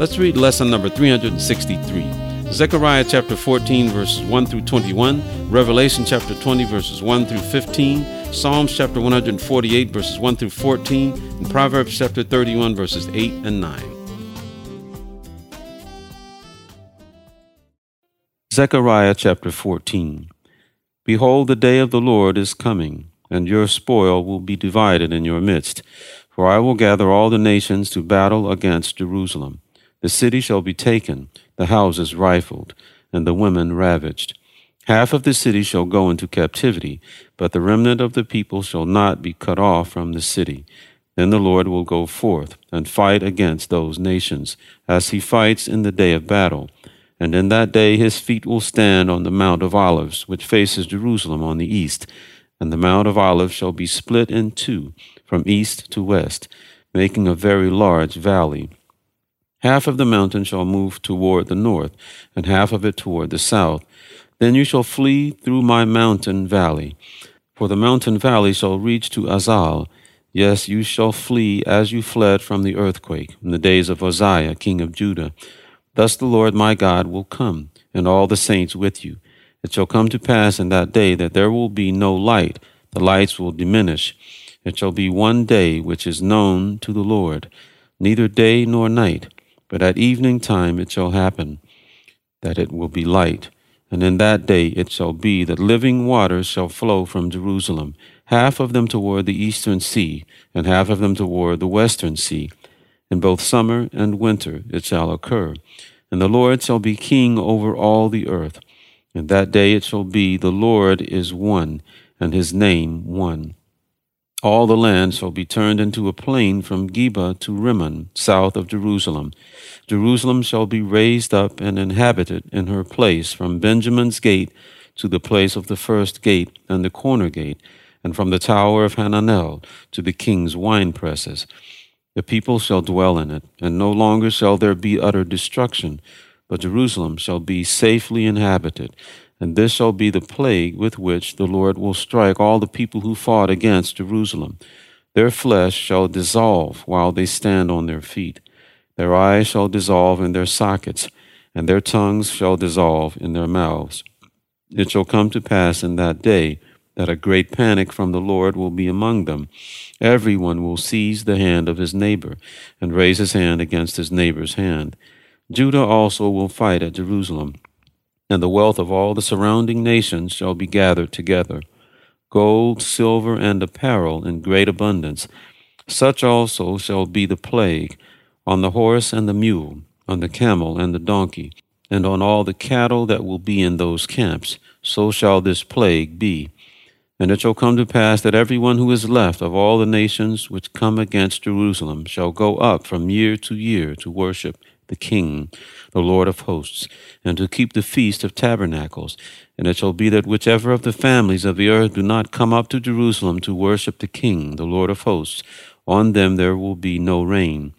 Let's read lesson number 363. Zechariah chapter 14, verses 1 through 21, Revelation chapter 20, verses 1 through 15, Psalms chapter 148, verses 1 through 14, and Proverbs chapter 31, verses 8 and 9. Zechariah chapter 14 Behold, the day of the Lord is coming, and your spoil will be divided in your midst. For I will gather all the nations to battle against Jerusalem. The city shall be taken, the houses rifled, and the women ravaged. Half of the city shall go into captivity, but the remnant of the people shall not be cut off from the city. Then the Lord will go forth and fight against those nations, as he fights in the day of battle. And in that day his feet will stand on the Mount of Olives, which faces Jerusalem on the east. And the Mount of Olives shall be split in two, from east to west, making a very large valley. Half of the mountain shall move toward the north, and half of it toward the south. Then you shall flee through my mountain valley. For the mountain valley shall reach to Azal. Yes, you shall flee as you fled from the earthquake in the days of Uzziah, king of Judah. Thus the Lord my God will come, and all the saints with you. It shall come to pass in that day that there will be no light, the lights will diminish. It shall be one day which is known to the Lord, neither day nor night but at evening time it shall happen that it will be light, and in that day it shall be that living waters shall flow from Jerusalem, half of them toward the eastern sea, and half of them toward the western sea. In both summer and winter it shall occur. And the Lord shall be king over all the earth. In that day it shall be, the Lord is one, and his name one. All the land shall be turned into a plain from Geba to Rimmon, south of Jerusalem. Jerusalem shall be raised up and inhabited in her place from Benjamin's gate to the place of the first gate and the corner gate, and from the tower of Hananel to the king's wine presses. The people shall dwell in it, and no longer shall there be utter destruction, but Jerusalem shall be safely inhabited, and this shall be the plague with which the Lord will strike all the people who fought against Jerusalem. Their flesh shall dissolve while they stand on their feet. Their eyes shall dissolve in their sockets, and their tongues shall dissolve in their mouths. It shall come to pass in that day that a great panic from the Lord will be among them. Every one will seize the hand of his neighbor, and raise his hand against his neighbor's hand. Judah also will fight at Jerusalem and the wealth of all the surrounding nations shall be gathered together gold, silver, and apparel in great abundance. Such also shall be the plague on the horse and the mule, on the camel and the donkey, and on all the cattle that will be in those camps. So shall this plague be. And it shall come to pass that every one who is left of all the nations which come against Jerusalem shall go up from year to year to worship the King, the Lord of hosts, and to keep the feast of tabernacles. And it shall be that whichever of the families of the earth do not come up to Jerusalem to worship the King, the Lord of hosts, on them there will be no rain.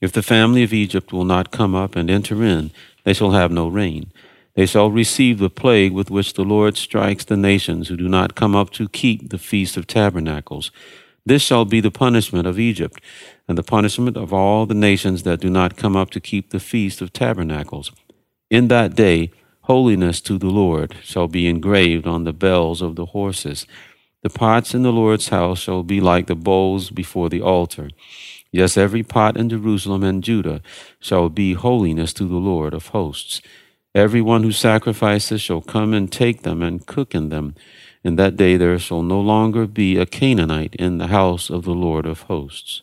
If the family of Egypt will not come up and enter in, they shall have no rain. They shall receive the plague with which the Lord strikes the nations who do not come up to keep the feast of tabernacles. This shall be the punishment of Egypt, and the punishment of all the nations that do not come up to keep the feast of tabernacles. In that day, holiness to the Lord shall be engraved on the bells of the horses. The pots in the Lord's house shall be like the bowls before the altar. Yes, every pot in Jerusalem and Judah shall be holiness to the Lord of hosts. Every one who sacrifices shall come and take them and cook in them. In that day there shall no longer be a Canaanite in the house of the Lord of hosts.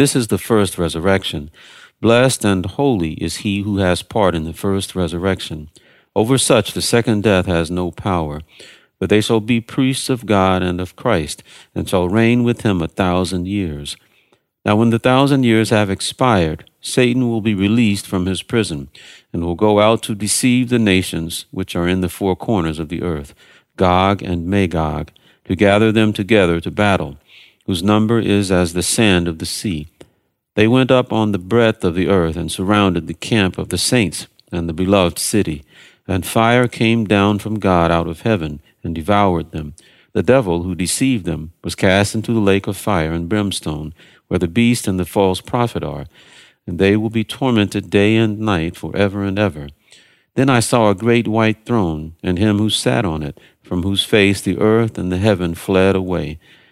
This is the first resurrection. Blessed and holy is he who has part in the first resurrection. Over such the second death has no power, but they shall be priests of God and of Christ, and shall reign with him a thousand years. Now, when the thousand years have expired, Satan will be released from his prison, and will go out to deceive the nations which are in the four corners of the earth, Gog and Magog, to gather them together to battle, whose number is as the sand of the sea. They went up on the breadth of the earth and surrounded the camp of the saints and the beloved city. And fire came down from God out of heaven and devoured them. The devil who deceived them was cast into the lake of fire and brimstone, where the beast and the false prophet are, and they will be tormented day and night for ever and ever. Then I saw a great white throne, and him who sat on it, from whose face the earth and the heaven fled away,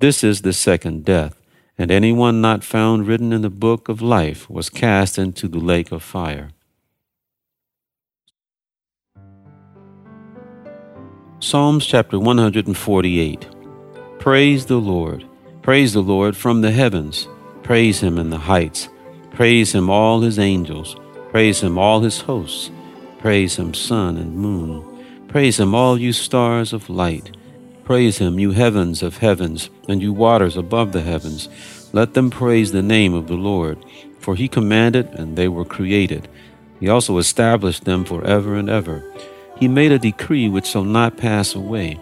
This is the second death and anyone not found written in the book of life was cast into the lake of fire. Psalms chapter 148 Praise the Lord. Praise the Lord from the heavens. Praise him in the heights. Praise him, all his angels. Praise him, all his hosts. Praise him, sun and moon. Praise him, all you stars of light. Praise him, you heavens of heavens, and you waters above the heavens. Let them praise the name of the Lord, for he commanded, and they were created. He also established them forever and ever. He made a decree which shall not pass away.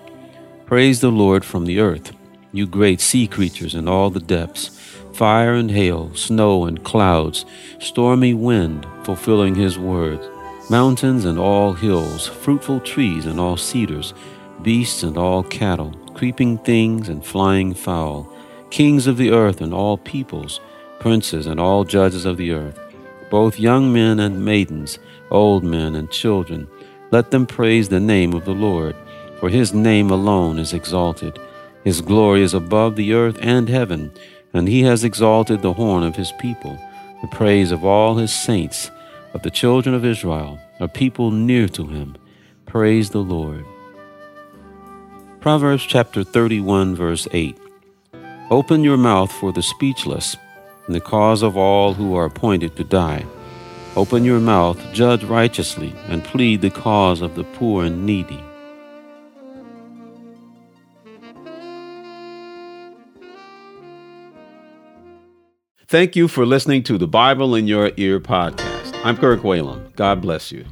Praise the Lord from the earth, you great sea creatures in all the depths, fire and hail, snow and clouds, stormy wind, fulfilling his words, mountains and all hills, fruitful trees and all cedars beasts and all cattle, creeping things and flying fowl, kings of the earth and all peoples, princes and all judges of the earth, both young men and maidens, old men and children. Let them praise the name of the Lord, for his name alone is exalted. His glory is above the earth and heaven, and he has exalted the horn of his people, the praise of all his saints, of the children of Israel, a people near to him. Praise the Lord. Proverbs chapter 31, verse 8. Open your mouth for the speechless, and the cause of all who are appointed to die. Open your mouth, judge righteously, and plead the cause of the poor and needy. Thank you for listening to the Bible in Your Ear podcast. I'm Kirk Whalum. God bless you.